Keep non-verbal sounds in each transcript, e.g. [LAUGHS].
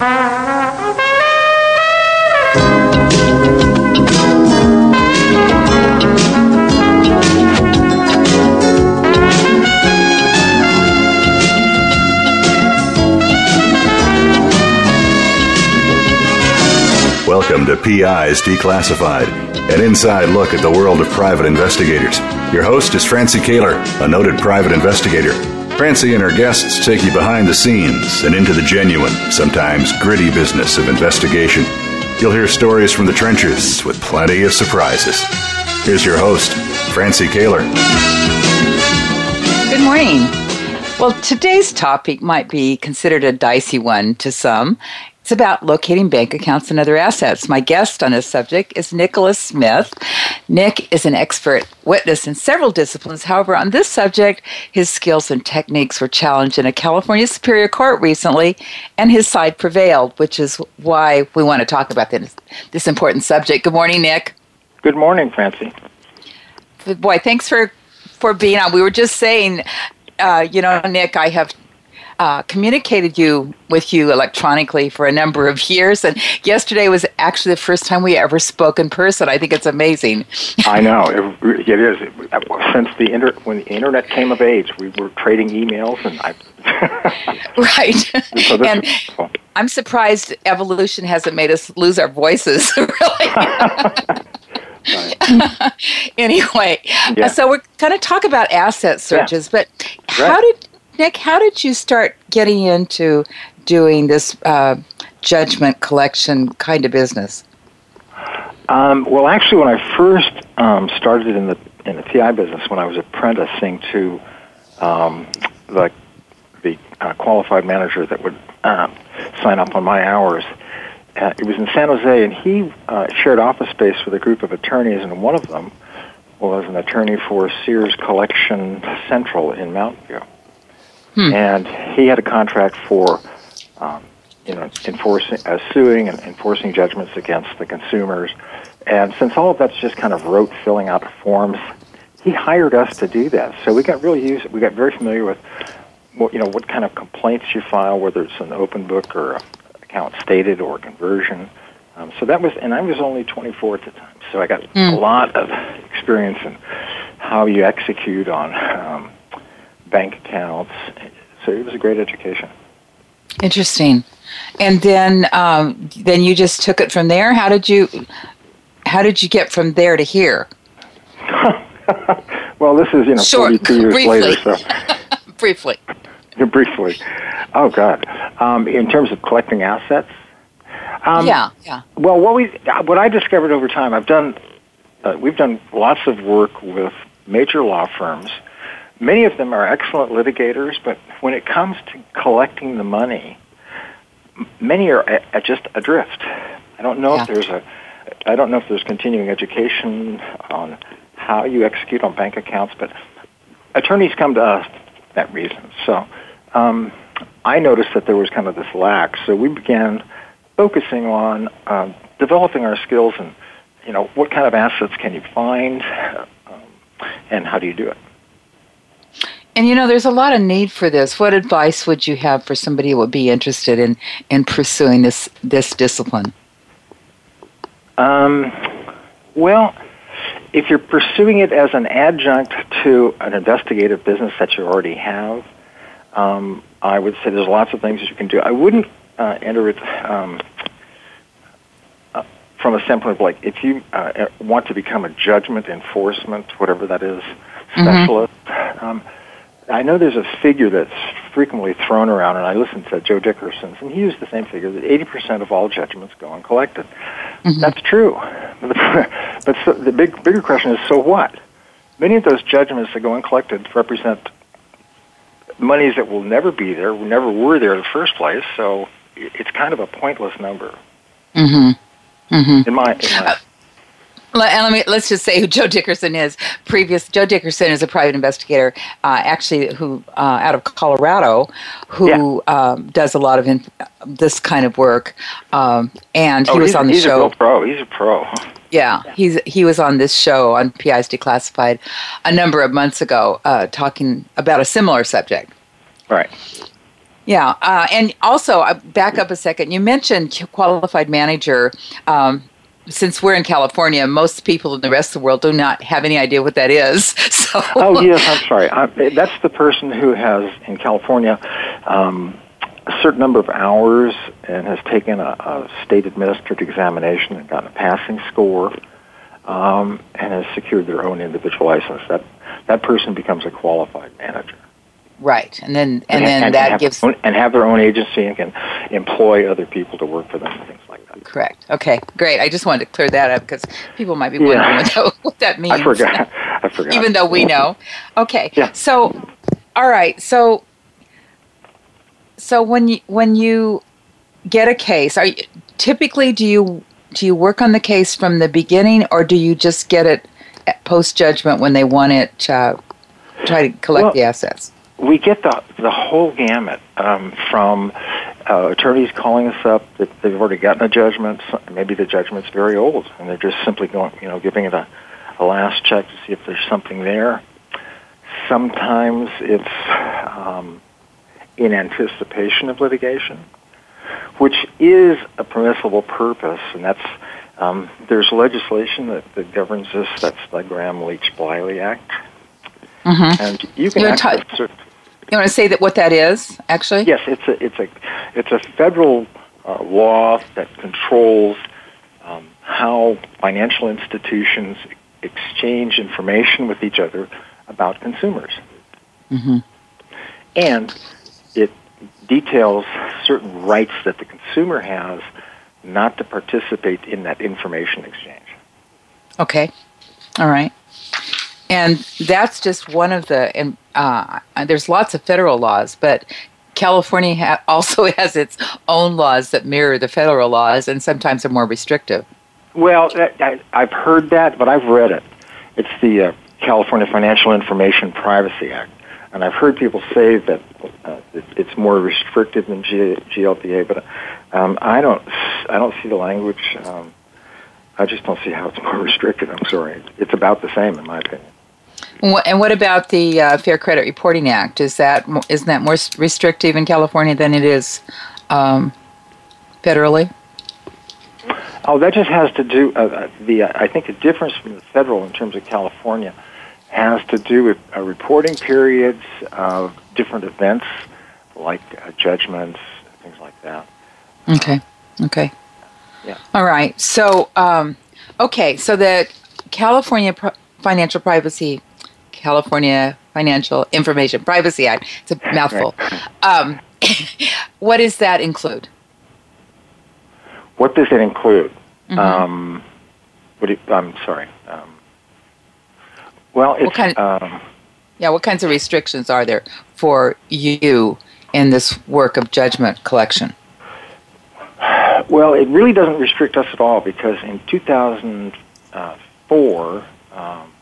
Welcome to PIs Declassified, an inside look at the world of private investigators. Your host is Francie Koehler, a noted private investigator. Francie and her guests take you behind the scenes and into the genuine, sometimes gritty business of investigation. You'll hear stories from the trenches with plenty of surprises. Here's your host, Francie Koehler. Good morning. Well, today's topic might be considered a dicey one to some. It's about locating bank accounts and other assets. My guest on this subject is Nicholas Smith. Nic is an expert witness in several disciplines. However, on this subject, his skills and techniques were challenged in a California Superior Court recently, and his side prevailed, which is why we want to talk about this, this important subject. Good morning, Nic. Good morning, Francie. Boy, thanks for for being on. We were just saying, uh, you know, Nic, I have uh, communicated you with you electronically for a number of years, and yesterday was actually the first time we ever spoke in person. I think it's amazing. I know [LAUGHS] it, it is. Since the inter- when the internet came of age, we were trading emails, and I. [LAUGHS] right. so and I'm surprised evolution hasn't made us lose our voices. [LAUGHS] really. anyway, yeah. uh, so we're going to talk about asset searches, yeah. but how right. did Nic, how did you start getting into doing this uh, judgment collection kind of business? Um, well, actually, when I first um, started in the in the PI business, when I was apprenticing to um, the the uh, qualified manager that would uh, sign up on my hours, uh, it was in San Jose, and he uh, shared office space with a group of attorneys, and one of them was an attorney for Sears Collection Central in Mountain View. Hmm. And he had a contract for, um, you know, enforcing, uh, suing and enforcing judgments against the consumers. And since all of that's just kind of rote filling out forms, he hired us to do that. So we got really used. We got very familiar with, what, you know, what kind of complaints you file, whether it's an open book or a account stated or conversion. Um, so that was, and I was only 24 at the time, so I got mm. a lot of experience in how you execute on um, bank accounts. So it was a great education. Interesting. And then, um, then you just took it from there. How did you, how did you get from there to here? [LAUGHS] well, this is you know Short, 42 years briefly. later. So [LAUGHS] briefly. [LAUGHS] briefly. Oh God. Um, in terms of collecting assets. Um, yeah, yeah. Well, what we what I discovered over time, I've done. Uh, we've done lots of work with major law firms Many of them are excellent litigators, but when it comes to collecting the money, many are at just adrift. I don't know yeah. if there's a I don't know if there's continuing education on how you execute on bank accounts, but attorneys come to us that reason. So um, I noticed that there was kind of this lack, so we began focusing on uh, developing our skills and you know what kind of assets can you find um, and how do you do it. And you know, there's a lot of need for this. What advice would you have for somebody who would be interested in, in pursuing this this discipline? Um, well, if you're pursuing it as an adjunct to an investigative business that you already have, um, I would say there's lots of things that you can do. I wouldn't uh, enter it um, uh, from a standpoint of like if you uh, want to become a judgment enforcement, whatever that is, mm-hmm. specialist. Mm-hmm. Um, I know there's a figure that's frequently thrown around, and I listened to Joe Dickerson's, and he used the same figure that 80% of all judgments go uncollected. Mm-hmm. That's true. But, the, [LAUGHS] but so the big, bigger question is so what? Many of those judgments that go uncollected represent monies that will never be there, never were there in the first place, so it's kind of a pointless number. Mm-hmm. Mm-hmm. In my, in my and let me let's just say who Joe Dickerson is. Previous Joe Dickerson is a private investigator, uh, actually who uh, out of Colorado, who yeah. um, does a lot of in, this kind of work. Um, and oh, he was on the he's show. He's a pro. He's a pro. Yeah, he's he was on this show on PI's Declassified a number of months ago, uh, talking about a similar subject. Right. Yeah, uh, and also uh, back up a second. You mentioned qualified manager. Um, since we're in California, most people in the rest of the world do not have any idea what that is. [LAUGHS] So. Oh yes, I'm sorry. I, that's the person who has in California um, a certain number of hours and has taken a, a state administered examination and gotten a passing score, um, and has secured their own individual license. That that person becomes a qualified manager. Right, and then and, and then and, that gives own, and have their own agency and can employ other people to work for them and things like that. Correct. Okay, great. I just wanted to clear that up because people might be wondering yeah. [LAUGHS] what, that, what that means. I forgot. I forgot. Even though we know. Okay. Yeah. So, all right. So, so when you when you get a case, are you, typically do you do you work on the case from the beginning, or do you just get it post judgment when they want it? Uh, try to collect well, the assets. We get the the whole gamut um, from uh, attorneys calling us up that they've already gotten a judgment. Maybe the judgment's very old, and they're just simply going, you know, giving it a, a last check to see if there's something there. Sometimes it's um, in anticipation of litigation, which is a permissible purpose, and that's um, there's legislation that, that governs this. That's the Gramm Leach Bliley Act, mm-hmm. and you can you access. T- you want to say that what that is actually? Yes, it's a it's a it's a federal uh, law that controls um, how financial institutions exchange information with each other about consumers. Mm-hmm. And it details certain rights that the consumer has not to participate in that information exchange. Okay. All right. And that's just one of the, and uh, there's lots of federal laws, but California ha- [LAUGHS] also has its own laws that mirror the federal laws and sometimes are more restrictive. Well, I, I've heard that, but I've read it. It's the uh, California Financial Information Privacy Act and I've heard people say that uh, it's more restrictive than G- GLBA, but um, I don't. I don't see the language. Um, I just don't see how it's more [LAUGHS] restrictive. I'm sorry. It's about the same, in my opinion. And what about the uh, Fair Credit Reporting Act? Is that isn't that more restrictive in California than it is um, federally? Oh, that just has to do. Uh, uh the uh, I think the difference from the federal in terms of California has to do with uh, reporting periods of different events, like uh, judgments, things like that. Okay. Okay. Yeah. All right. So, um, okay. So the California Pro- Financial Privacy, California Financial Information Privacy Act. It's a mouthful. Um, [LAUGHS] what does that include? What does it include? Mm-hmm. Um, what you, I'm sorry. Um, well, it's, what kind of, um, yeah. What kinds of restrictions are there for you in this work of judgment collection? Well, it really doesn't restrict us at all because in 2004, um,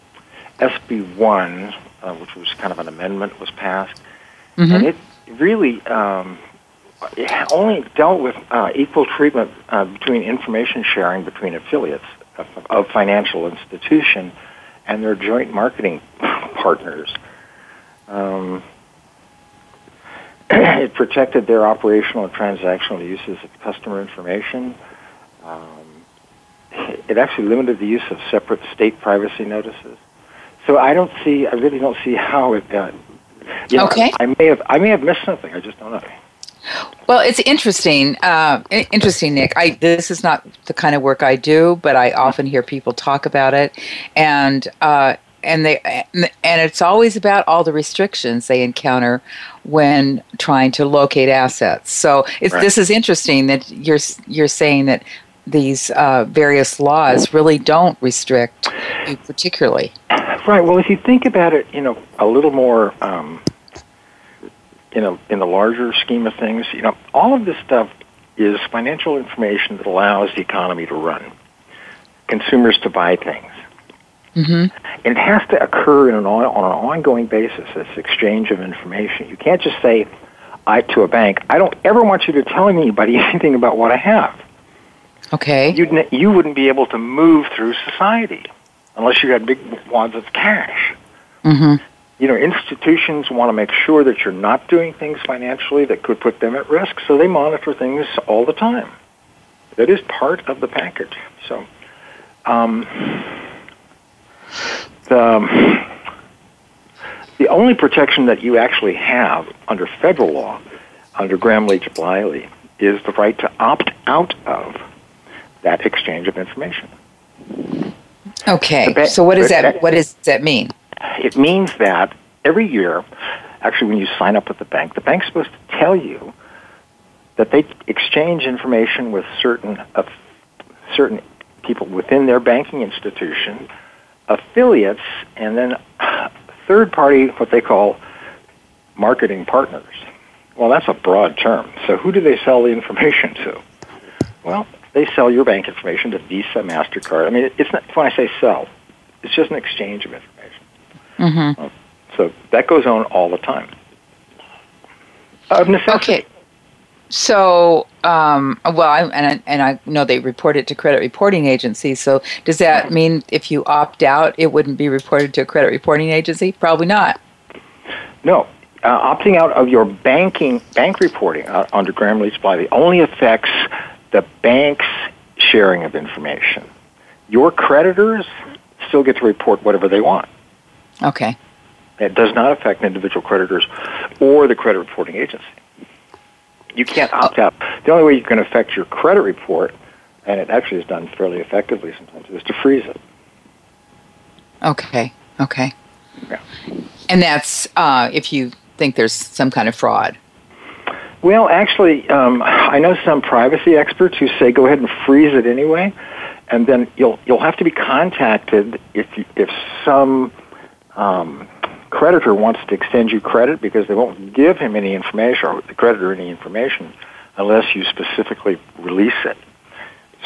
SB 1, uh, which was kind of an amendment, was passed, mm-hmm. and it really um, it only dealt with uh, equal treatment uh, between information sharing between affiliates of, of financial institution and their joint marketing [LAUGHS] partners. Um, [CLEARS THROAT] it protected their operational and transactional uses of customer information. Um, it actually limited the use of separate state privacy notices. So I don't see, I really don't see how it. Uh, know, okay. I may have, I may have missed something. I just don't know. Well, it's interesting. Uh, interesting, Nic. I this is not the kind of work I do, but I often hear people talk about it, and uh, and they and it's always about all the restrictions they encounter when trying to locate assets. So right. this is interesting that you're you're saying that these uh, various laws really don't restrict you particularly. Right. Well, if you think about it, you know, a little more. Um, in a in the larger scheme of things, you know, all of this stuff is financial information that allows the economy to run, consumers to buy things. Mm-hmm. And it has to occur in an on, on an ongoing basis. This exchange of information. You can't just say, "I" to a bank. I don't ever want you to tell anybody [LAUGHS] anything about what I have. Okay. You'd, you wouldn't be able to move through society unless you had big wads of cash. Mm-hmm. you know, institutions want to make sure that you're not doing things financially that could put them at risk, so they monitor things all the time. That is part of the package. So, um, the, the only protection that you actually have under federal law, under Gramm Leach Bliley, is the right to opt out of that exchange of information. Okay. So what does that what does that mean? It means that every year, actually, when you sign up with the bank, the bank's supposed to tell you that they exchange information with certain uh, certain people within their banking institution, affiliates, and then third party, what they call marketing partners. Well, that's a broad term. So who do they sell the information to? Well, they sell your bank information to Visa, Mastercard. I mean, it's not when I say sell, it's just an exchange of information. Mm-hmm. So that goes on all the time. Of necessity. Okay. So, um, well, I, and, I, and I know they report it to credit reporting agencies. So, does that mean if you opt out, it wouldn't be reported to a credit reporting agency? Probably not. No, uh, opting out of your banking bank reporting uh, under Gramm Leach Bliley only affects the bank's sharing of information. Your creditors still get to report whatever they want. Okay. That does not affect individual creditors or the credit reporting agency you can't opt out. The only way you can affect your credit report, and it actually is done fairly effectively sometimes, is to freeze it. Okay. Okay. Yeah. And that's uh, if you think there's some kind of fraud. Well, actually, um, I know some privacy experts who say go ahead and freeze it anyway, and then you'll you'll have to be contacted if you, if some um, creditor wants to extend you credit because they won't give him any information or the creditor any information unless you specifically release it.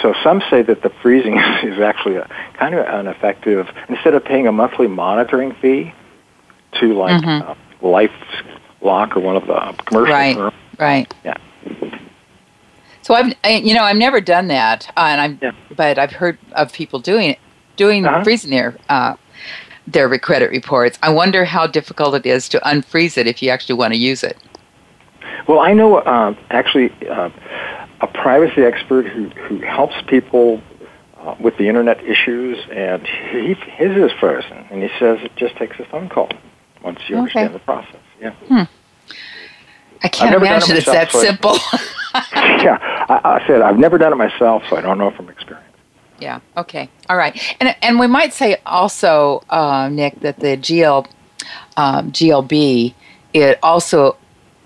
So some say that the freezing [LAUGHS] is actually a, kind of an effective, instead of paying a monthly monitoring fee to like mm-hmm. uh, Life Lock or one of the commercial right, firms. Right. Yeah. So I've, you know, I've never done that, uh, and I'm, yeah. but I've heard of people doing it, doing uh-huh. freezing their uh, their credit reports. I wonder how difficult it is to unfreeze it if you actually want to use it. Well, I know uh, actually uh, a privacy expert who, who helps people uh, with the internet issues, and he, his is frozen, and he says it just takes a phone call once you okay. understand the process. Yeah. Hmm. I can't imagine it it's that so simple. [LAUGHS] yeah, I, I said I've never done it myself, so I don't know from experience. Yeah. Okay. All right. And and we might say also, uh, Nic, that the GL um, GLB it also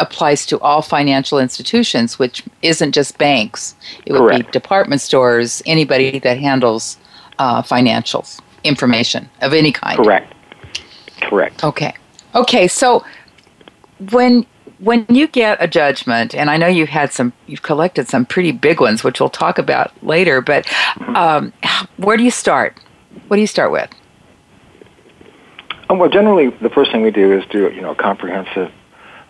applies to all financial institutions, which isn't just banks. It would Correct. be department stores, anybody that handles uh, financials information of any kind. Correct. Correct. Okay. Okay. So when when you get a judgment, and I know you've had some, you've collected some pretty big ones, which we'll talk about later. But um, where do you start? What do you start with? Um, well, generally, the first thing we do is do you know a comprehensive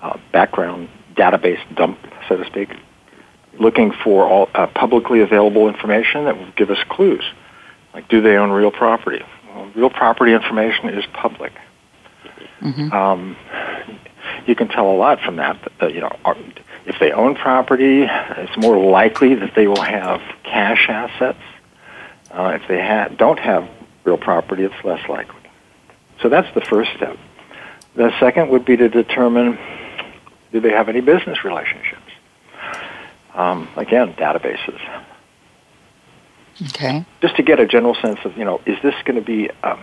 uh, background database dump, so to speak, looking for all uh, publicly available information that will give us clues. Like, do they own real property? Well, real property information is public. Mm-hmm. Um, you can tell a lot from that. Uh, you know, are, if they own property, it's more likely that they will have cash assets. Uh, if they ha- don't have real property, it's less likely. So that's the first step. The second would be to determine do they have any business relationships. Um, again, databases. Okay. Just to get a general sense of, you know, is this going to be um,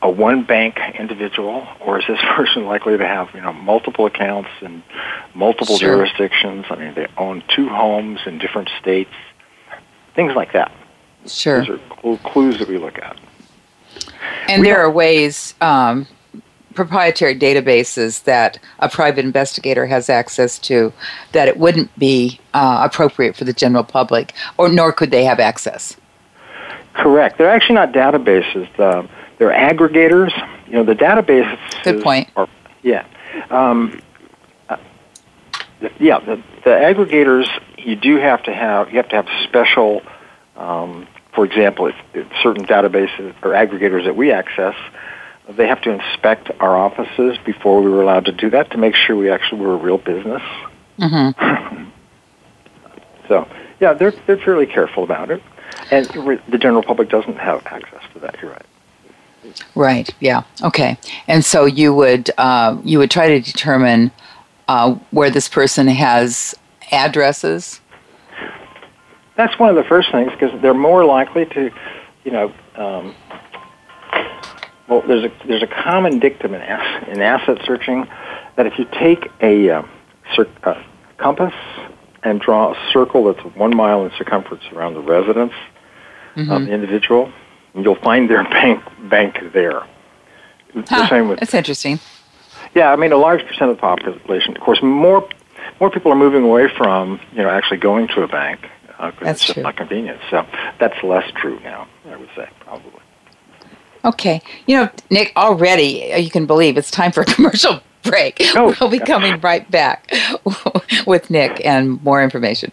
a one bank individual, or is this [LAUGHS] person likely to have you know multiple accounts in multiple sure. jurisdictions? I mean, they own two homes in different states, things like that. Sure, those are clues that we look at. And we there are ways, um, proprietary databases that a private investigator has access to that it wouldn't be uh, appropriate for the general public, or nor could they have access. Correct. They're actually not databases. The, they're aggregators. You know, the databases. Good point. Are, yeah. Um, uh, yeah, the, the aggregators, you do have to have, you have to have special, um, for example, if, if certain databases or aggregators that we access they have to inspect our offices before we were allowed to do that to make sure we actually were a real business. Mm-hmm. [LAUGHS] so, yeah, they're they're fairly careful about it, and the general public doesn't have access to that. You're right. Right. Yeah. Okay. And so you would uh, you would try to determine uh, where this person has addresses. That's one of the first things because they're more likely to, you know, um, well, there's a there's a common dictum in, ass, in asset searching that if you take a uh, cir- compass and draw a circle that's one mile in circumference around the residence mm-hmm. of the individual, you'll find their [LAUGHS] bank bank there. Huh, the same with that's interesting. Yeah, I mean a large percent of the population. Of course, more more people are moving away from you know actually going to a bank. Uh, that's it's true. not convenient. So that's less true now. I would say probably. Okay. You know, Nic, already uh, you can believe it's time for a [LAUGHS] commercial break. Oh, we'll be coming right back [LAUGHS] with Nic and more information.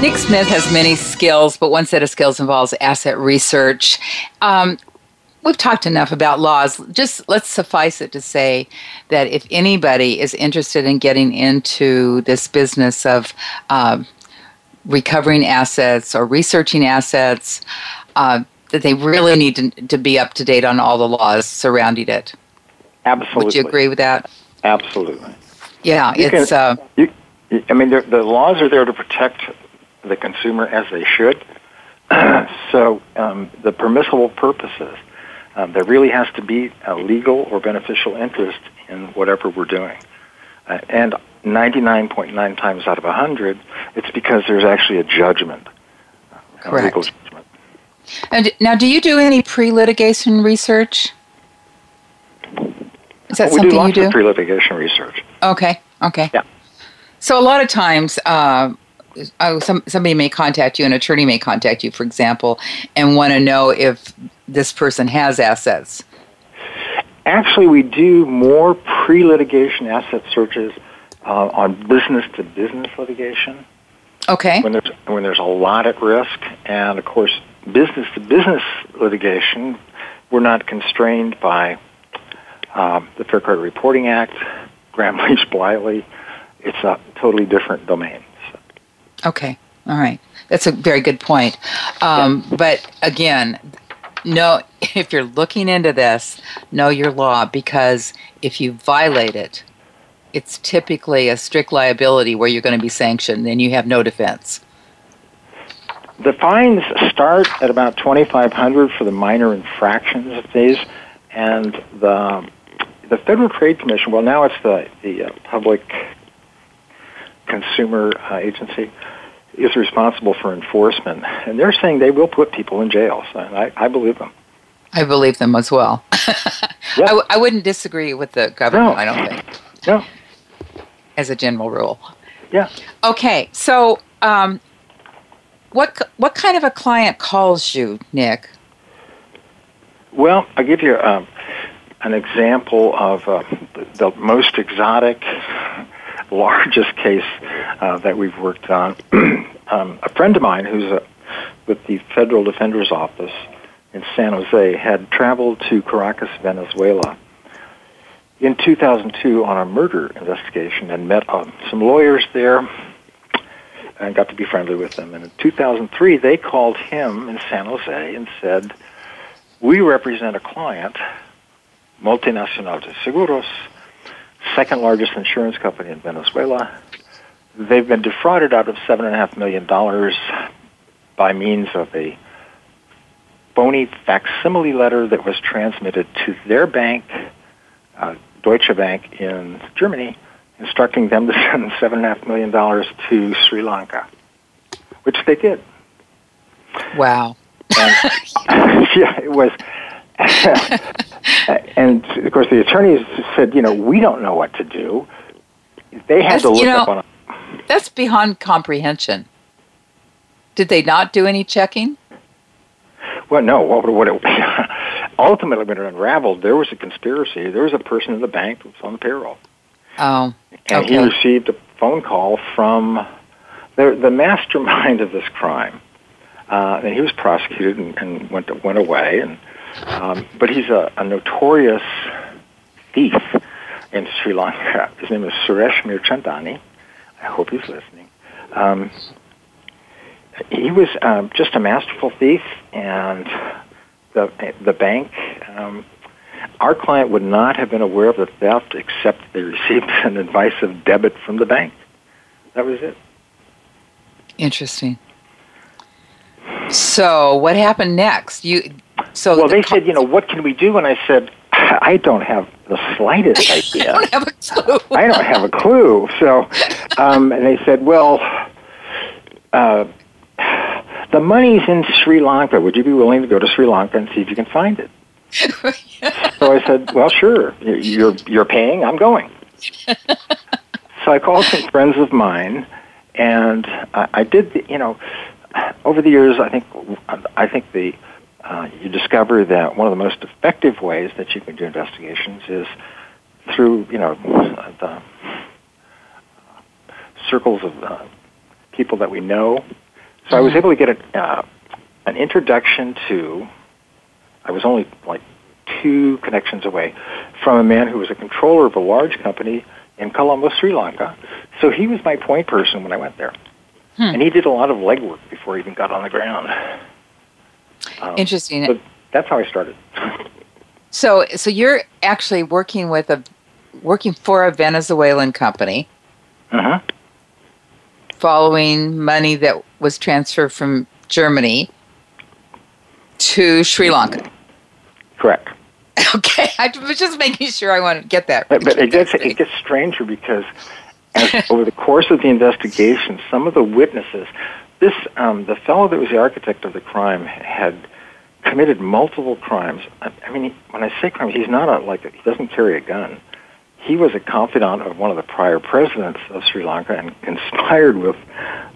Nic Smith has many skills, but one set of skills involves asset research. Um, we've talked enough about laws. Just let's suffice it to say that if anybody is interested in getting into this business of uh, recovering assets or researching assets, uh, that they really need to, to be up to date on all the laws surrounding it. Absolutely. Would you agree with that? Absolutely. Yeah, you it's. Can, uh, you, I mean, the laws are there to protect the consumer as they should. [CLEARS THROAT] so um, the permissible purposes, um, there really has to be a legal or beneficial interest in whatever we're doing. Uh, and 99.9 times out of 100, it's because there's actually a judgment. Correct. A legal judgment. And now, do you do any pre-litigation research? Is that we something do lots you do? Of pre-litigation research. Okay. Okay. Yeah. So a lot of times, uh, oh, some, somebody may contact you, an attorney may contact you, for example, and want to know if this person has assets. Actually, we do more pre litigation asset searches uh, on business to business litigation. Okay. When there's, when there's a lot at risk, and of course, business to business litigation, we're not constrained by um, the Fair Credit Reporting Act, Gramm Leach Bliley. It's a totally different domain. Okay. All right. That's a very good point. Um, yeah. But again, no, [LAUGHS] if you're looking into this, know your law because if you violate it, it's typically a strict liability where you're going to be sanctioned and you have no defense. The fines start at about 2500 for the minor infractions of these, and the the Federal Trade Commission, well, now it's the, the uh, Public Consumer uh, Agency, is responsible for enforcement. And they're saying they will put people in jail. So I, I believe them. I believe them as well. [LAUGHS] Yeah. I, w- I wouldn't disagree with the government, No. I don't think, No. as a general rule. Yeah. Okay, so um, what, what kind of a client calls you, Nic? Well, I'll give you um, an example of uh, the most exotic, largest case uh, that we've worked on. [CLEARS THROAT] um, a friend of mine who's uh with the Federal Defender's Office in San Jose had traveled to Caracas, Venezuela in 2002 on a murder investigation and met um, some lawyers there and got to be friendly with them. And in 2003, they called him in San Jose and said, we represent a client, Multinacional de Seguros, second largest insurance company in Venezuela. They've been defrauded out of $7.5 million by means of a phony facsimile letter that was transmitted to their bank, uh, Deutsche Bank in Germany, instructing them to [LAUGHS] send $7.5 million to Sri Lanka, which they did. Wow. And, [LAUGHS] [LAUGHS] yeah, it was. [LAUGHS] and of course, the attorneys said, you know, we don't know what to do. They had Yes, to look you know- up on. A, That's beyond comprehension. Did they not do any checking? well, no, what would it [LAUGHS] ultimately when it unraveled? There was a conspiracy. There was a person in the bank that was on the payroll, Oh, and he received a phone call from the the mastermind of this crime. Uh, and he was prosecuted and, and went to, went away. And um, but he's a, a notorious thief in Sri Lanka. [LAUGHS] His name is Suresh Mirchandani. I hope he's listening. Um, he was um, just a masterful thief, and the the bank. Um, our client would not have been aware of the theft except they received [LAUGHS] an advice of debit from the bank. That was it. interesting. So, what happened next? You so well, the they co- said, you know, what can we do? And I said, I don't have the slightest [LAUGHS] idea. I don't have a clue. I don't have a clue. So, um, and they said, well, uh, the money's in Sri Lanka. Would you be willing to go to Sri Lanka and see if you can find it? [LAUGHS] So I said, well, sure. You- You're you're paying. I'm going. so I called some friends of mine, and I, I did. The, you know, over the years, I think I think the uh, you discover that one of the most effective ways that you can do investigations is through you know the circles of uh, people that we know. So I was able to get a, uh, an introduction to. I was only like two connections away from a man who was a controller of a large company in Colombo, Sri Lanka. So he was my point person when I went there, and he did a lot of legwork before he even got on the ground. Um, Interesting. So that's how I started. [LAUGHS] So, so you're actually working with a working for a Venezuelan company, Uh-huh. following money that was transferred from Germany to Sri Lanka. Correct. [LAUGHS] Okay, I was just making sure I want to get that. But, but it gets it [LAUGHS] gets stranger because as, over the course of the investigation, some of the witnesses, this um, the fellow that was the architect of the crime had committed multiple crimes. I, I mean, he, when I say crimes, he's not a like he doesn't carry a gun. He was a confidant of one of the prior presidents of Sri Lanka and [LAUGHS] conspired with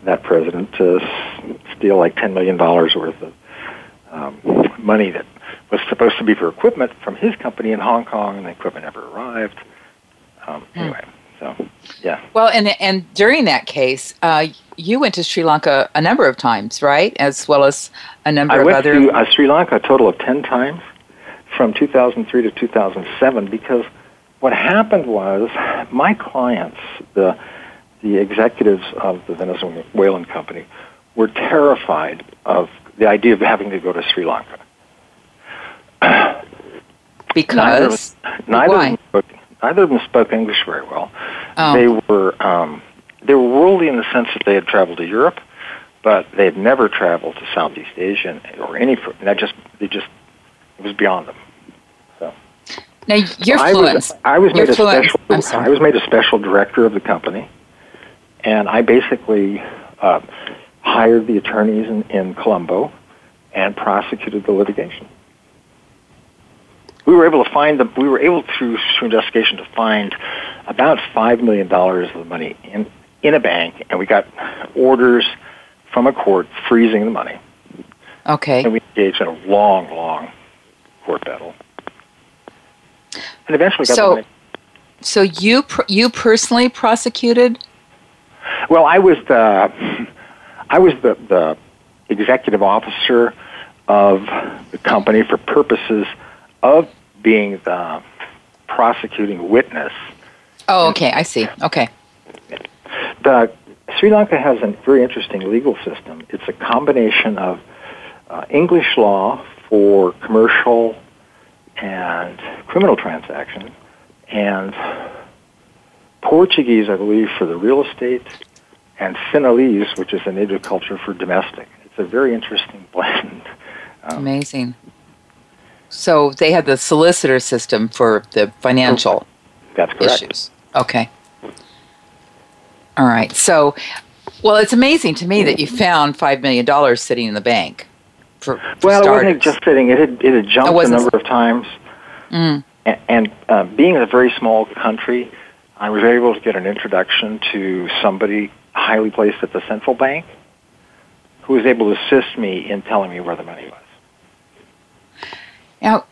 that president to s- steal like ten million dollars worth of um, money that was supposed to be for equipment from his company in Hong Kong, and the equipment never arrived. Um, anyway, so yeah, Well, and and during that case, uh, you went to Sri Lanka a number of times, right? As well as a number I of went other. to uh, Sri Lanka a total of ten times from 2003 to 2007 because what happened was my clients, the the executives of the Venezuelan company, were terrified of the idea of having to go to Sri Lanka. Because neither, neither why? Neither of them spoke English very well. Oh. They were um, they were worldly in the sense that they had traveled to Europe, but they had never traveled to Southeast Asia or any. And that just they just it was beyond them. So now you're I fluent. was, I was You're made a fluent. special. I was made a special director of the company, and I basically uh, hired the attorneys in, in Colombo and prosecuted the litigation. We were able to find the. We were able through through investigation to find about five million dollars of the money in in a bank, and we got orders from a court freezing the money, okay. and we engaged in a long, long court battle, and eventually got So- the money. So you pr- you personally prosecuted? Well, I was the I was the, the executive officer of the company for purposes of being the prosecuting witness. Oh, okay. I see. Okay. The Sri Lanka has a very interesting legal system. It's a combination of uh, English law for commercial and criminal transactions, and Portuguese, I believe, for the real estate, and Sinhalese, which is a native culture for domestic. It's a very interesting [LAUGHS] blend. Um, Amazing. So they had the solicitor system for the financial That's correct. issues. Okay. All right. So, well, it's amazing to me that you found five million dollars sitting in the bank. For, for Well, it wasn't just sitting. It had, it had jumped a number of times. Mm. And, and uh, being a very small country, I was able to get an introduction to somebody highly placed at the central bank who was able to assist me in telling me where the money was. Now,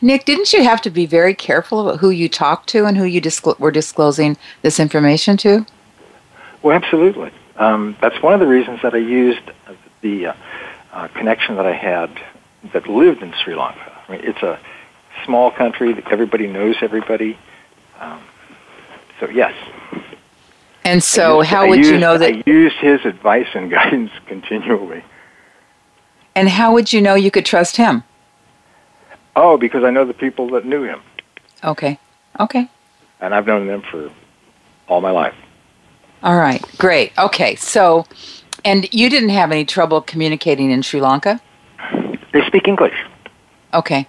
Nic, didn't you have to be very careful about who you talked to and who you disclo- were disclosing this information to? Well, absolutely. Um, that's one of the reasons that I used the uh, uh, connection that I had that lived in Sri Lanka. I mean, it's a small country that everybody knows everybody. Um, so yes. And so, used- how would you know that? I used his advice and [LAUGHS] guidance continually. And how would you know you could trust him? Oh, because I know the people that knew him, Okay. Okay. and I've known them for all my life. All right. Great. Okay. So, and you didn't have any trouble communicating in Sri Lanka? They speak English. Okay.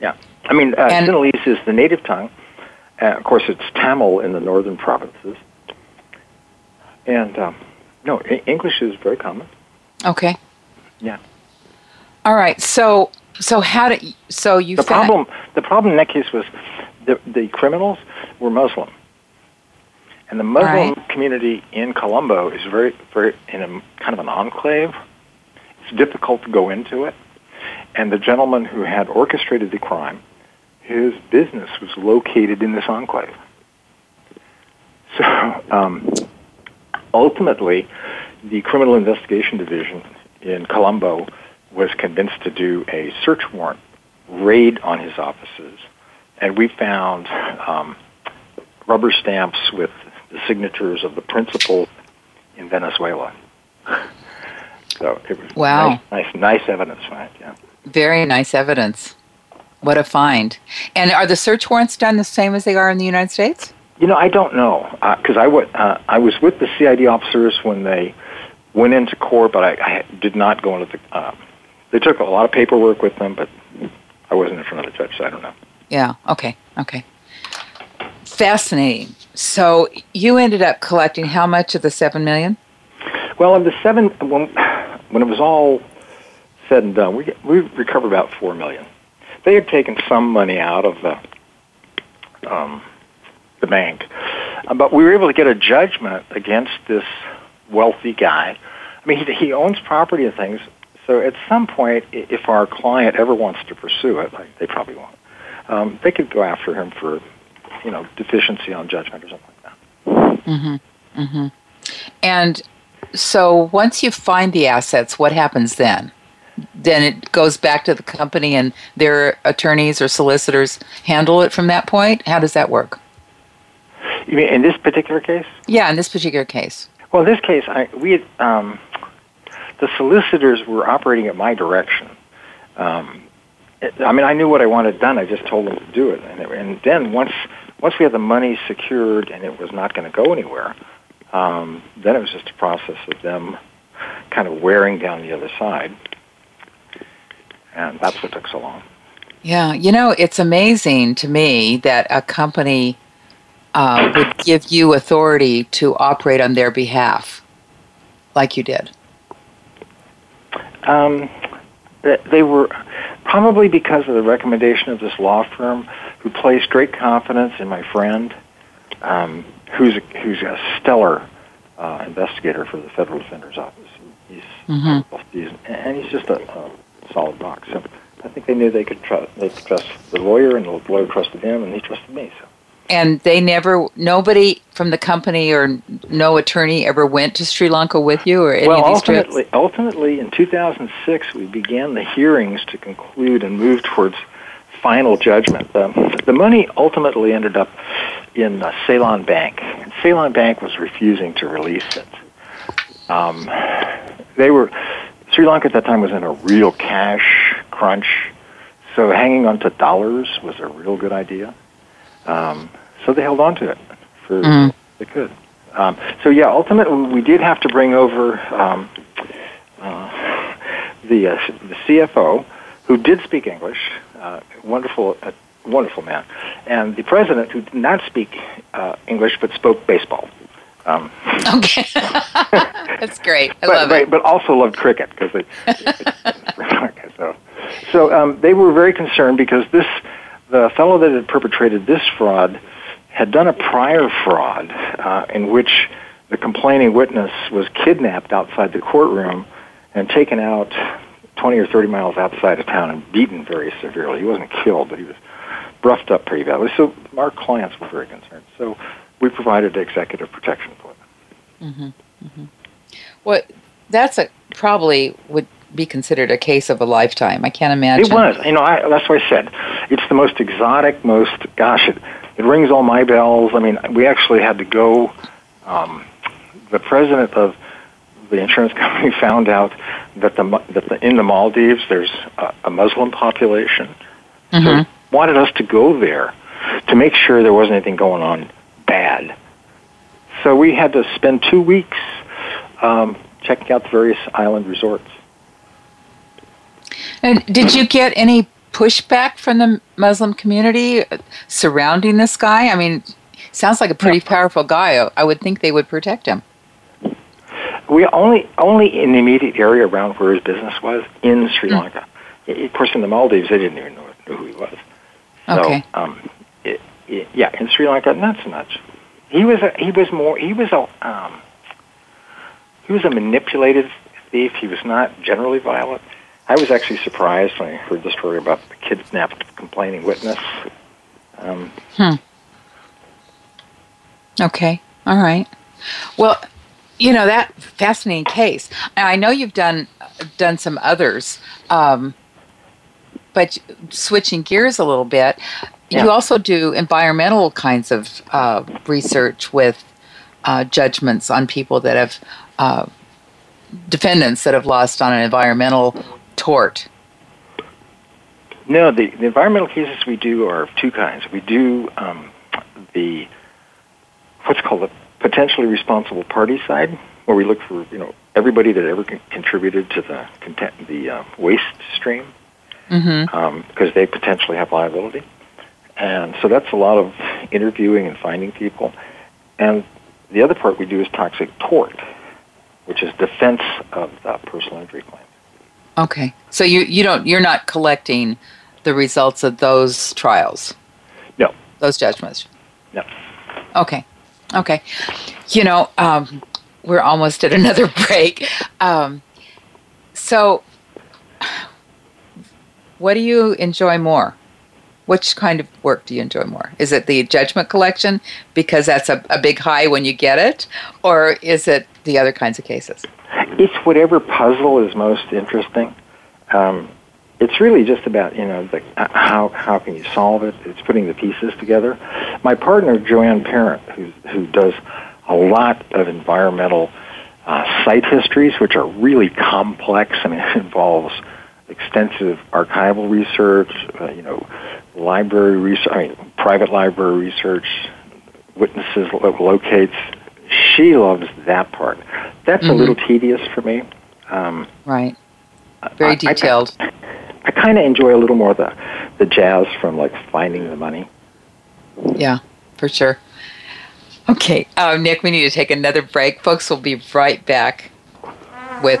Yeah. I mean, uh, And- Sinhalese is the native tongue. Uh, of course, it's Tamil in the northern provinces. And um, no, English is very common. Okay. Yeah. All right. So, so how did so you The found- problem, the problem in that case was the the criminals were Muslim, and the Muslim community in Colombo is very, very in a kind of an enclave. It's difficult to go into it, and the gentleman who had orchestrated the crime, his business was located in this enclave. So um, ultimately, the Criminal Investigation Division in Colombo was convinced to do a search warrant raid on his offices, and we found um, rubber stamps with the signatures of the principals in Venezuela. [LAUGHS] So it was Wow. nice, nice, nice evidence find. Yeah. very nice evidence. What a find! And are the search warrants done the same as they are in the United States? You know, I don't know because I wa- uh, I was with the CID officers when they went into court, but I, I did not go into the. Um, they took a lot of paperwork with them, but I wasn't in front of the judge, so I don't know. Yeah. Okay. Okay. Fascinating. So you ended up collecting how much of the seven million? Well, of the seven, when, when it was all said and done, we we recovered about four million. They had taken some money out of the um, the bank, uh, but we were able to get a judgment against this wealthy guy. I mean, he, he owns property and things. So at some point, if our client ever wants to pursue it, like they probably won't, um, they could go after him for, you know, deficiency on judgment or something like that. Mm-hmm. Mm-hmm. And so once you find the assets, what happens then? Then it goes back to the company and their attorneys or solicitors handle it from that point? How does that work? You mean in this particular case? Yeah, in this particular case. Well, in this case, I, we had, um, the solicitors were operating at my direction, um, I mean, I knew what I wanted done. I just told them to do it, and, it, and then once once we had the money secured and it was not going to go anywhere, um, then it was just a process of them kind of wearing down the other side, and that's what took so long. Yeah, you know, it's amazing to me that a company uh, would give you authority to operate on their behalf, like you did. Um, they were probably because of the recommendation of this law firm who placed great confidence in my friend, um, who's a, who's a stellar uh, investigator for the Federal Defender's Office. He's, mm-hmm. he's and he's just a, a solid rock. So I think they knew they could trust they could trust the lawyer, and the lawyer trusted him, and he trusted me. So and they never nobody from the company or no attorney ever went to Sri Lanka with you or any well, of these ultimately, trips? ultimately in 2006 we began the hearings to conclude and move towards final judgment. The, the money ultimately ended up in uh, Seylan Bank. And Seylan Bank was refusing to release it. Um, they were Sri Lanka at that time was in a real cash crunch, so hanging on to dollars was a real good idea. Um, so they held on to it for mm. they could. Um, so yeah, ultimately we did have to bring over um, uh, the uh, the CFO, who did speak English, uh, wonderful uh, wonderful man, and the president who did not speak uh, English but spoke baseball. Um, okay, that's great. I but, love it. But also loved cricket because they. so, so um, they were very concerned because this the fellow that had perpetrated this fraud had done a prior fraud uh, in which the complaining witness was kidnapped outside the courtroom and taken out 20 or 30 miles outside of town and beaten very severely. He wasn't killed, but he was roughed up pretty badly. So our clients were very concerned. So we provided executive protection for them. Mm-hmm. Mm-hmm. Well, that's a probably would be considered a case of a lifetime. I can't imagine. It was. You know, I, that's what I said. It's the most exotic, most gosh, it it rings all my bells. I mean, we actually had to go. Um, the president of the insurance [LAUGHS] company found out that the that the, in the Maldives there's a, a Muslim population, mm-hmm. so wanted us to go there to make sure there wasn't anything going on bad. So we had to spend two weeks um, checking out the various island resorts. And did you get any pushback from the Muslim community surrounding this guy? I mean, sounds like a pretty powerful guy. I would think they would protect him. We only only in the immediate area around where his business was in Sri hmm. Lanka. Mm. Of course, in the Maldives, they didn't even know, who he was. Okay. Um, it, it, yeah, in Sri Lanka, not so much. He was a, he was more he was a um, he was a manipulative thief. He was not generally violent. I was actually surprised when I heard the story about the kidnapped complaining witness. Um, hmm. Okay. All right. Well, you know that fascinating case. I know you've done done some others, um, but switching gears a little bit, yeah. you also do environmental kinds of uh, research with uh, judgments on people that have uh, defendants that have lost on an environmental tort? No, the, the environmental cases we do are of two kinds. We do um, the what's called the potentially responsible party side, where we look for you know everybody that ever con- contributed to the content, the uh, waste stream, mm-hmm. um, because they potentially have liability, and so that's a lot of interviewing and finding people. And the other part we do is toxic tort, which is defense of the personal injury claim. Okay. So you, you don't you're not collecting the results of those trials. No. Those judgments. No. Okay. Okay. You know, um, we're almost at [LAUGHS] another break. Um, so, what do you enjoy more? Which kind of work do you enjoy more? Is it the judgment collection because that's a, a big high when you get it, or is it the other kinds of cases? It's whatever puzzle is most interesting. Um, it's really just about you know the, how how can you solve it. It's putting the pieces together. My partner Joanne Parent, who who does a lot of environmental uh, site histories, which are really complex. I mean, [LAUGHS] it involves extensive archival research, uh, you know, library research, I mean, private library research, witnesses lo- locates. She loves that part. That's Mm-hmm. a little tedious for me. Um, Right. Very I- I- detailed. I kind of enjoy a little more the the jazz from like finding the money. Yeah, for sure. Okay, uh, Nic, we need to take another break. Folks, we'll be right back with.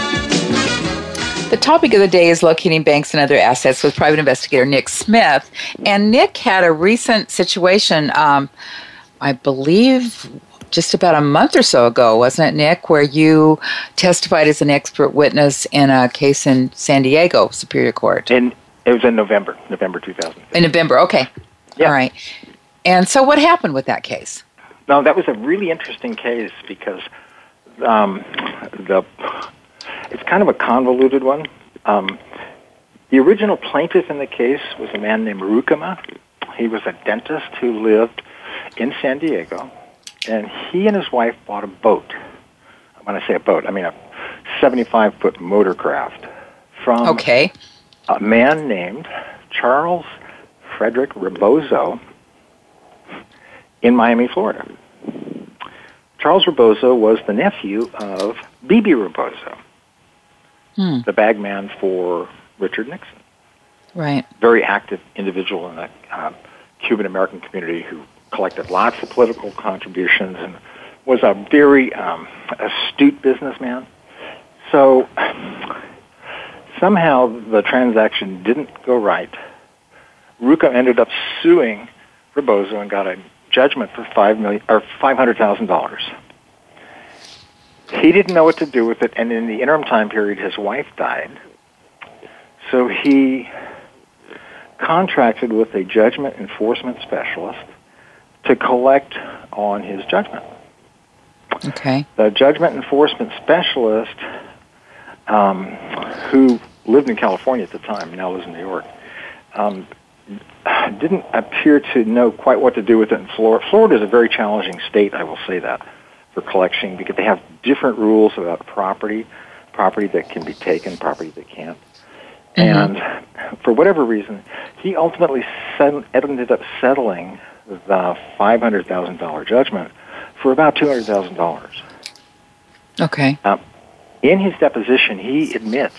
The topic of the day is locating banks and other assets with private investigator Nic Smith. And Nic had a recent situation, um, I believe just about a month or so ago, wasn't it, Nic, where you testified as an expert witness in a case in San Diego Superior Court? And it was in November, November 2000. In November, okay. Yeah. All right. And so what happened with that case? No, that was a really interesting case because um, the it's kind of a convoluted one. Um, the original plaintiff in the case was a man named Rukama. He was a dentist who lived in San Diego, and he and his wife bought a boat. When I say a boat, I mean a 75 foot motorcraft from Okay. a man named Charles Frederick Rebozo in Miami, Florida. Charles Rebozo was the nephew of Bebe Rebozo, Hmm. the bagman for Richard Nixon. Right. Very active individual in the uh, Cuban American community who collected lots of political contributions and was a very um, astute businessman. So somehow the transaction didn't go right. Ruka ended up suing Rebozo and got a judgment for five million or five hundred thousand dollars. He didn't know what to do with it, and in the interim time period, his wife died. So he contracted with a judgment enforcement specialist to collect on his judgment. Okay. The judgment enforcement specialist, um, who lived in California at the time, now lives in New York, um, didn't appear to know quite what to do with it in Florida. Florida is a very challenging state, I will say that, for collection because they have different rules about property, property that can be taken, property that can't. Mm-hmm. And for whatever reason, he ultimately ended up settling the $500,000 judgment for about $200,000. Okay. Um, in his deposition, he admits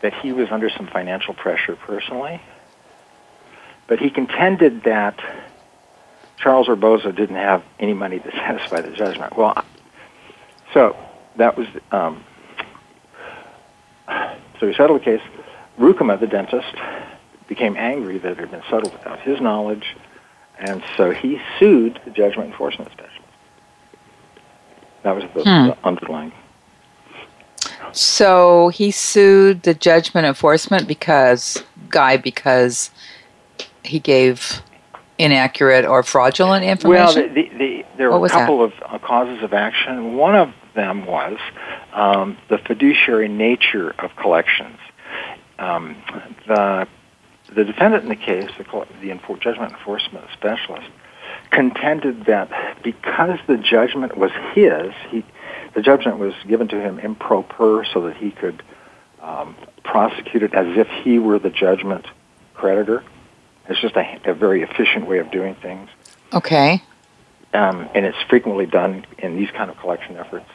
that he was under some financial pressure personally, but he contended that Charles Rebozo didn't have any money to [LAUGHS] satisfy the judgment. Well, so that was um, so he settled the case. Rukema, the dentist, became angry that it had been settled without his knowledge, and so he sued the judgment enforcement specialist. That was the, hmm. the underlying. So he sued the judgment enforcement because guy because he gave inaccurate or fraudulent information. Well, the, the, the, there were a couple that? of uh, causes of action. One of them was um, the fiduciary nature of collections. Um, the the defendant in the case, the, the judgment enforcement specialist, contended that because the judgment was his, he, the judgment was given to him improper so that he could um, prosecute it as if he were the judgment creditor. It's just a, a very efficient way of doing things. Okay. Um, and it's frequently done in these kind of collection efforts.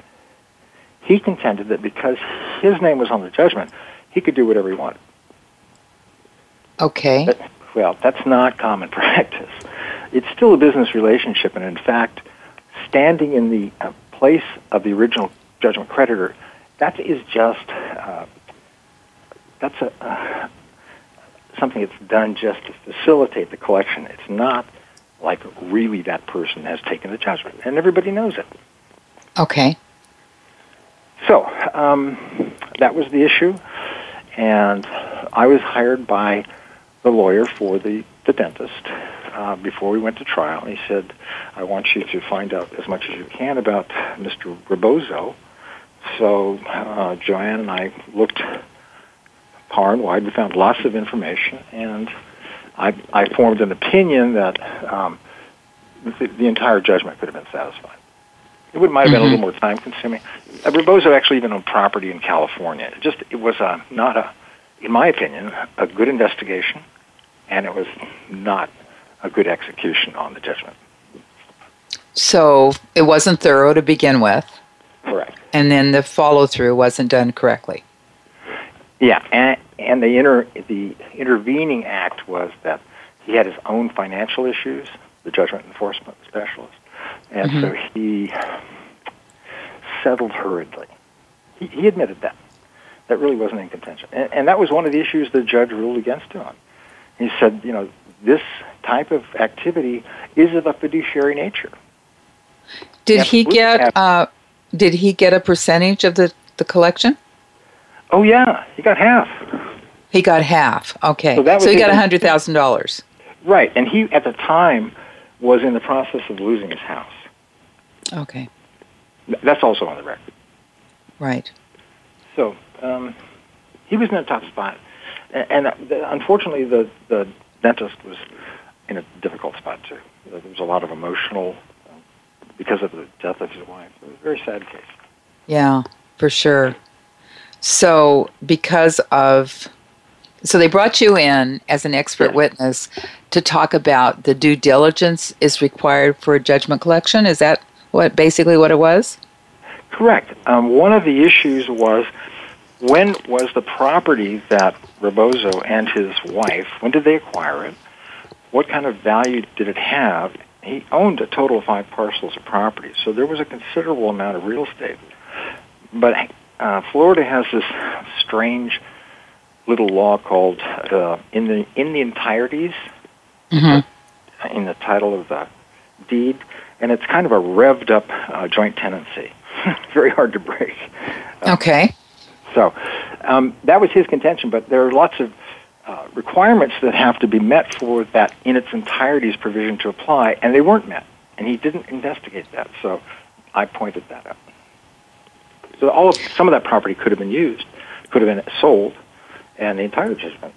He contended that because his name was on the judgment, he could do whatever he wanted. Okay. But, well, that's not common [LAUGHS] practice. It's still a business relationship, and in fact, standing in the uh, place of the original judgment creditor, that is just uh, that's a uh, something that's done just to facilitate the collection. It's not like really that person has taken the judgment, and everybody knows it. Okay. So um, that was the issue, and I was hired by the lawyer for the, the dentist uh, before we went to trial. He said, I want you to find out as much as you can about Mr. Rebozo. So uh, Joanne and I looked far and wide. We found lots of information, and I, I formed an opinion that um, the, the entire judgment could have been satisfied. It would might have been mm-hmm. a little more time consuming. Uh, Rebozo actually even owned property in California. It just it was a, not a, in my opinion, a good investigation, and it was not a good execution on the judgment. So it wasn't thorough to begin with. Correct. And then the follow through wasn't done correctly. Yeah, and, and the inter, the intervening act was that he had his own financial issues, the judgment enforcement specialist, and mm-hmm. so he settled hurriedly. He, he admitted that. That really wasn't in contention, and, and that was one of the issues the judge ruled against him on. He said, you know, this type of activity is of a fiduciary nature. Did he get? Uh, did he get a percentage of the the collection? Oh yeah, he got half. He got half. Okay, so, so he got a hundred thousand dollars. Right, and he at the time was in the process of losing his house. Okay. That's also on the record. Right. So um, he was in a tough spot, and, and uh, unfortunately, the the dentist was in a difficult spot too. There was a lot of emotional because of the death of his wife. It was a very sad case. Yeah, for sure. So, because of so they brought you in as an expert yes. witness to talk about the due diligence is required for judgment collection. Is that what basically what it was? Correct. Um, one of the issues was when was the property that Rebozo and his wife, when did they acquire it? What kind of value did it have? He owned a total of five parcels of property, so there was a considerable amount of real estate. But uh, Florida has this strange little law called uh, in the in the entireties mm-hmm. in the title of the deed, and it's kind of a revved up uh, joint tenancy. [LAUGHS] Very hard to break. okay. So um, that was his contention, but there are lots of uh, requirements that have to be met for that in its entirety's provision to apply, and they weren't met. And he didn't investigate that, so I pointed that out. So all of, some of that property could have been used, could have been sold, and the entire judgment.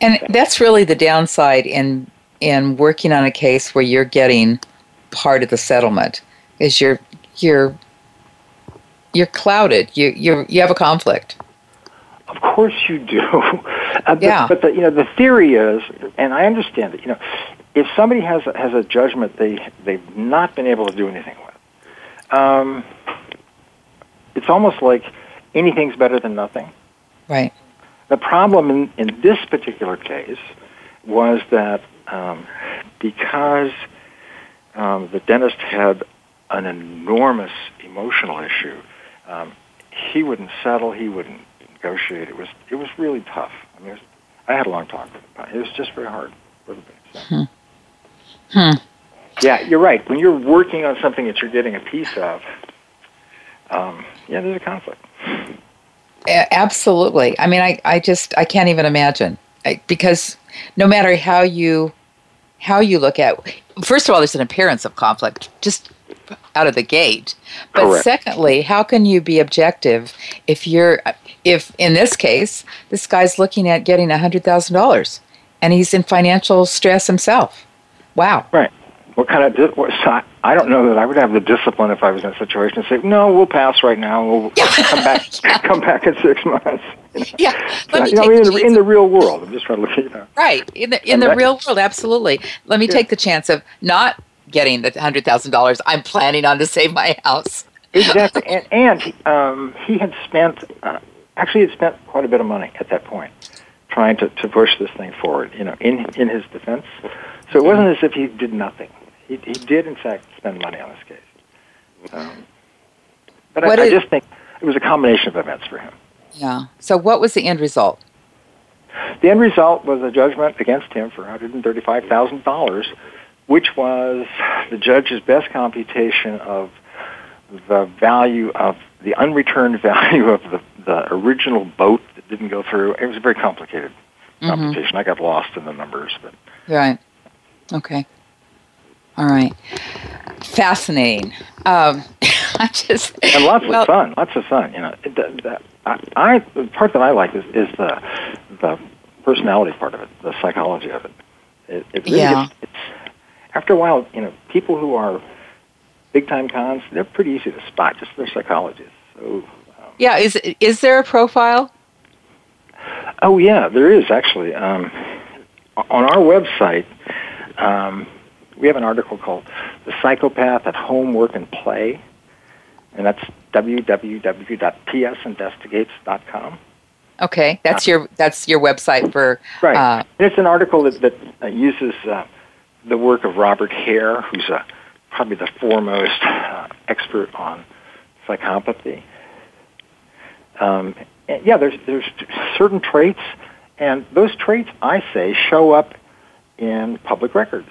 And that's really the downside in in working on a case where you're getting part of the settlement is you're you're you're clouded. You you you have a conflict. Of course you do. [LAUGHS] Uh, yeah. But, the, you know the theory is, and I understand it. You know, if somebody has a, has a judgment they they've not been able to do anything with, um, it's almost like anything's better than nothing. Right. The problem in, in this particular case was that um, because um, the dentist had an enormous emotional issue, um, he wouldn't settle. He wouldn't negotiate. It was it was really tough. I mean, was, I had a long talk with him. It was just very hard for everybody. So. Hmm. Hmm. Yeah, you're right. When you're working on something that you're getting a piece of, um, yeah, there's a conflict. Absolutely. I mean, I, I just I can't even imagine I, because no matter how you how you look at first of all, there's an appearance of conflict just out of the gate. But Correct. secondly, how can you be objective if you're if in this case this guy's looking at getting a hundred thousand dollars and he's in financial stress himself? Wow. Right. What kind of di- what, I, don't know that I would have the discipline if I was in a situation to say, no, we'll pass right now. We'll come back [LAUGHS] come back in six months. You know? Yeah. So, Let me you know, in, the in the real world, I'm just trying to look at you know. Right. In the in And the that- real world, absolutely. Let me Yeah. take the chance of not getting the hundred thousand dollars I'm planning on to save my house. Exactly, [LAUGHS] and, and he, um, he had spent uh, actually he had spent quite a bit of money at that point trying to, to push this thing forward. You know, in in his defense, so it wasn't as if he did nothing. He he did in fact spend money on this case. Um, but I, I just think it was a combination of events for him. Yeah. So what was the end result? The end result was a judgment against him for $135,000, which was the judge's best computation of the value of the unreturned [LAUGHS] value of the, the original boat that didn't go through. It was a very complicated Mhm. computation. I got lost in the numbers, but Right. Okay. All right. Fascinating. Um, [LAUGHS] I just and lots well, of fun. Lots of fun. You know, the, the, I, I the part that I like is, is the the personality part of it, the psychology of it. It, it really Yeah. gets, it's after a while, you know, people who are big time cons, they're pretty easy to spot. Just their psychology. is So, um, Yeah. Is is there a profile? oh yeah, there is actually. Um, on our website, um, we have an article called "The Psychopath at Home, Work, and Play," and that's www.psinvestigates.com. Okay. That's your that's your website for Right. uh, and it's an article that, that uses uh, the work of Robert Hare, who's uh, probably the foremost uh, expert on psychopathy. Um, yeah, there's, there's certain traits, and those traits, I say, show up in public records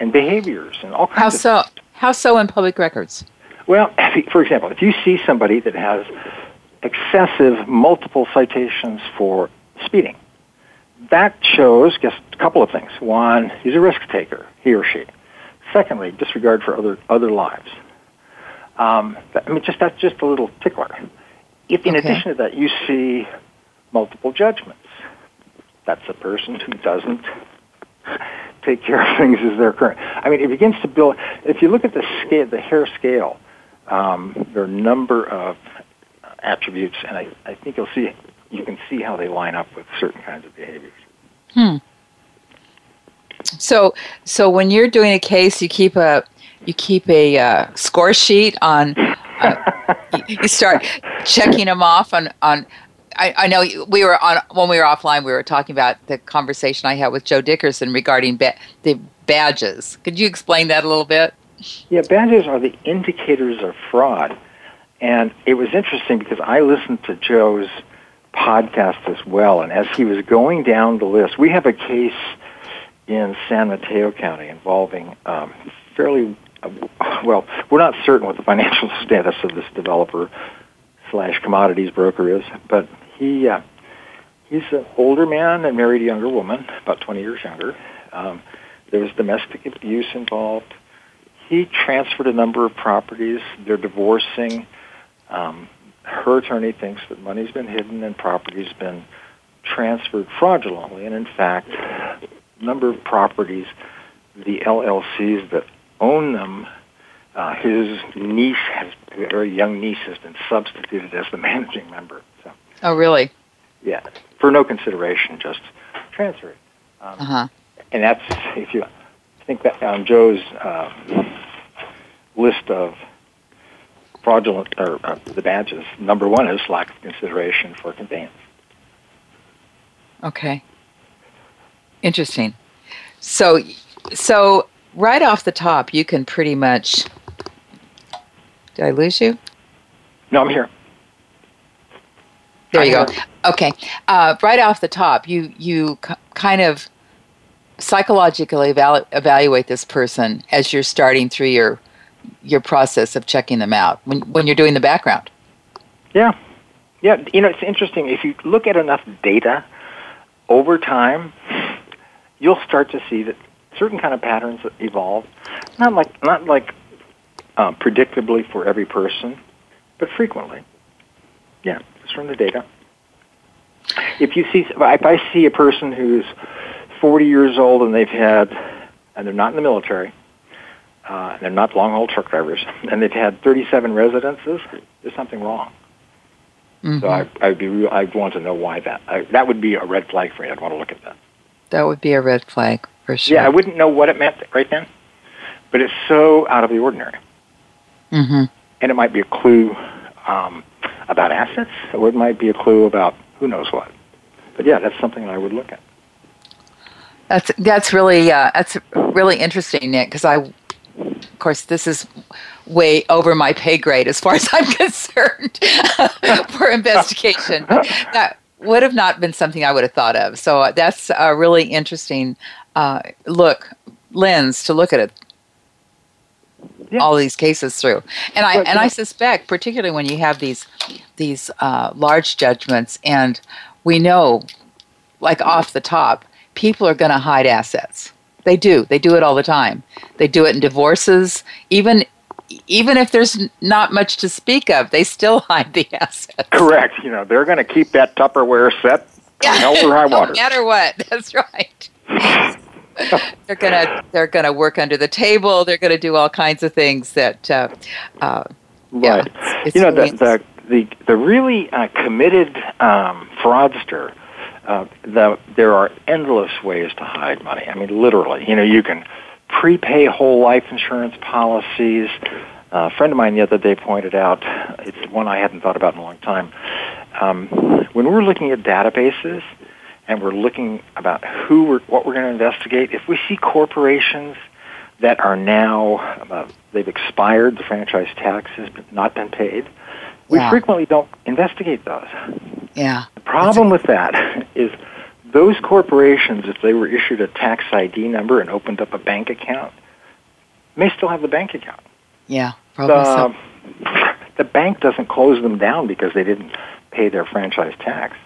and behaviors and all kinds how of so how so in public records. well, [LAUGHS] for example, if you see somebody that has excessive multiple citations for speeding, that shows just a couple of things. One, he's a risk taker, he or she. Secondly, disregard for other other lives. Um, I mean, just that's just a little tickler. If in Okay. addition to that you see multiple judgments, that's a person who doesn't [LAUGHS] take care of things as they're current. I mean, it begins to build. If you look at the scale, the Hare scale, um, there are a number of attributes, and I, I think you'll see you can see how they line up with certain kinds of behaviors. Hmm. So so when you're doing a case, you keep a you keep a uh, score sheet on. Uh, you- [LAUGHS] you start checking them off on on. I, I know we were on when we were offline. We were talking about the conversation I had with Joe Dickerson regarding ba- the badges. Could you explain that a little bit? Yeah, badges are the indicators of fraud. And it was interesting because I listened to Joe's podcast as well. And as he was going down the list, we have a case in San Mateo County involving um, fairly, uh, well, we're not certain what the financial [LAUGHS] status of this developer slash commodities broker is, but he uh, he's an older man and married a younger woman, about 20 years younger. Um, there was domestic abuse involved he transferred a number of properties. They're divorcing. Um, her attorney thinks that money's been hidden and property's been transferred fraudulently. And in fact, a number of properties, the LLCs that own them, uh, his niece has, very young niece has been substituted as the [LAUGHS] managing member. Oh, really? yeah, for no consideration, just transfer it. Um, Uh huh. and that's if you think that on Joe's uh, list of fraudulent or uh, the badges. Number one is lack of consideration for conveyance. Okay. Interesting. So, so right off the top, you can pretty much. Did I lose you? No, I'm here. There you go. Okay. Uh, right off the top, you you c- kind of psychologically evalu- evaluate this person as you're starting through your your process of checking them out when when you're doing the background. Yeah, yeah. You know, it's interesting if you look at enough data over time, you'll start to see that certain kind of patterns evolve. Not like not like uh, predictably for every person, but frequently. Yeah, from the data. If you see, if I see a person who's 40 years old and they've had, and they're not in the military, uh, and they're not long haul truck drivers, [LAUGHS] and they've had 37 residences, there's something wrong. Mm-hmm. So I, I'd be real, I'd want to know why that. I, that would be a red flag for me. I'd want to look at that. That would be a red flag for sure. Yeah, I wouldn't know what it meant right then, but it's so out of the ordinary. Mm-hmm. And it might be a clue um, about assets, or it might be a clue about who knows what. But yeah, that's something I would look at. That's that's really uh, that's really interesting, Nic. Because I, of course, this is way over my pay grade as far as I'm [LAUGHS] concerned [LAUGHS] for investigation. That would have not been something I would have thought of. So that's a really interesting uh, look lens to look at it. Yeah. All these cases through, and I but, and yeah. I suspect, particularly when you have these these uh, large judgments, and we know, like off the top, people are going to hide assets. They do. They do it all the time. They do it in divorces, even even if there's not much to speak of, they still [LAUGHS] hide the assets. Correct. You know, they're going to keep that Tupperware set hell or high [LAUGHS] water. no matter what. [LAUGHS] That's right. [LAUGHS] they're gonna they're gonna work under the table. They're gonna do all kinds of things that. Uh, uh, right. Yeah, it's, you know the, the the the really uh, committed um, fraudster. Uh, the, there are endless ways to hide money. I mean, literally. You know, you can prepay whole life insurance policies. Uh, a friend of mine the other day pointed out, it's one I hadn't thought about in a long time. Um, when we're looking at databases and we're looking about who we're, what we're going to investigate, if we see corporations that are now, uh, they've expired, the franchise tax has not been paid, we yeah. frequently don't investigate those. Yeah. The problem with that is those corporations, if they were issued a tax ID number and opened up a bank account, may still have the bank account. Yeah, probably the, so. The bank doesn't close them down because they didn't pay their franchise tax.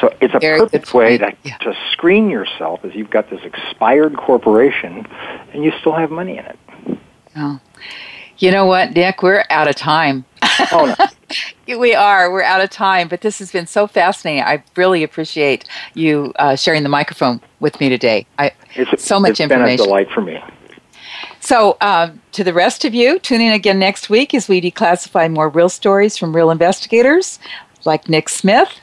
So it's a Very perfect way to, yeah. to screen yourself as you've got this expired corporation and you still have money in it. Oh. You know what, Nic? We're out of time. Oh, no. [LAUGHS] we are. We're out of time, but this has been so fascinating. I really appreciate you uh, sharing the microphone with me today. I, it's, so much it's information. It's been a delight for me. So, uh, to the rest of you, tune in again next week as we declassify more real stories from real investigators like Nic Smith.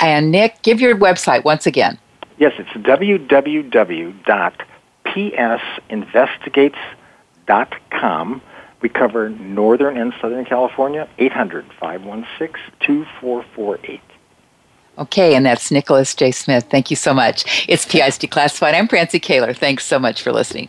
And Nic, give your website once again. Yes, it's www.psinvestigates.com. We cover Northern and Southern California, 800 516 2448. Okay, and that's Nicholas J. Smith. Thank you so much. It's PI's Declassified. I'm Francie Koehler. Thanks so much for listening.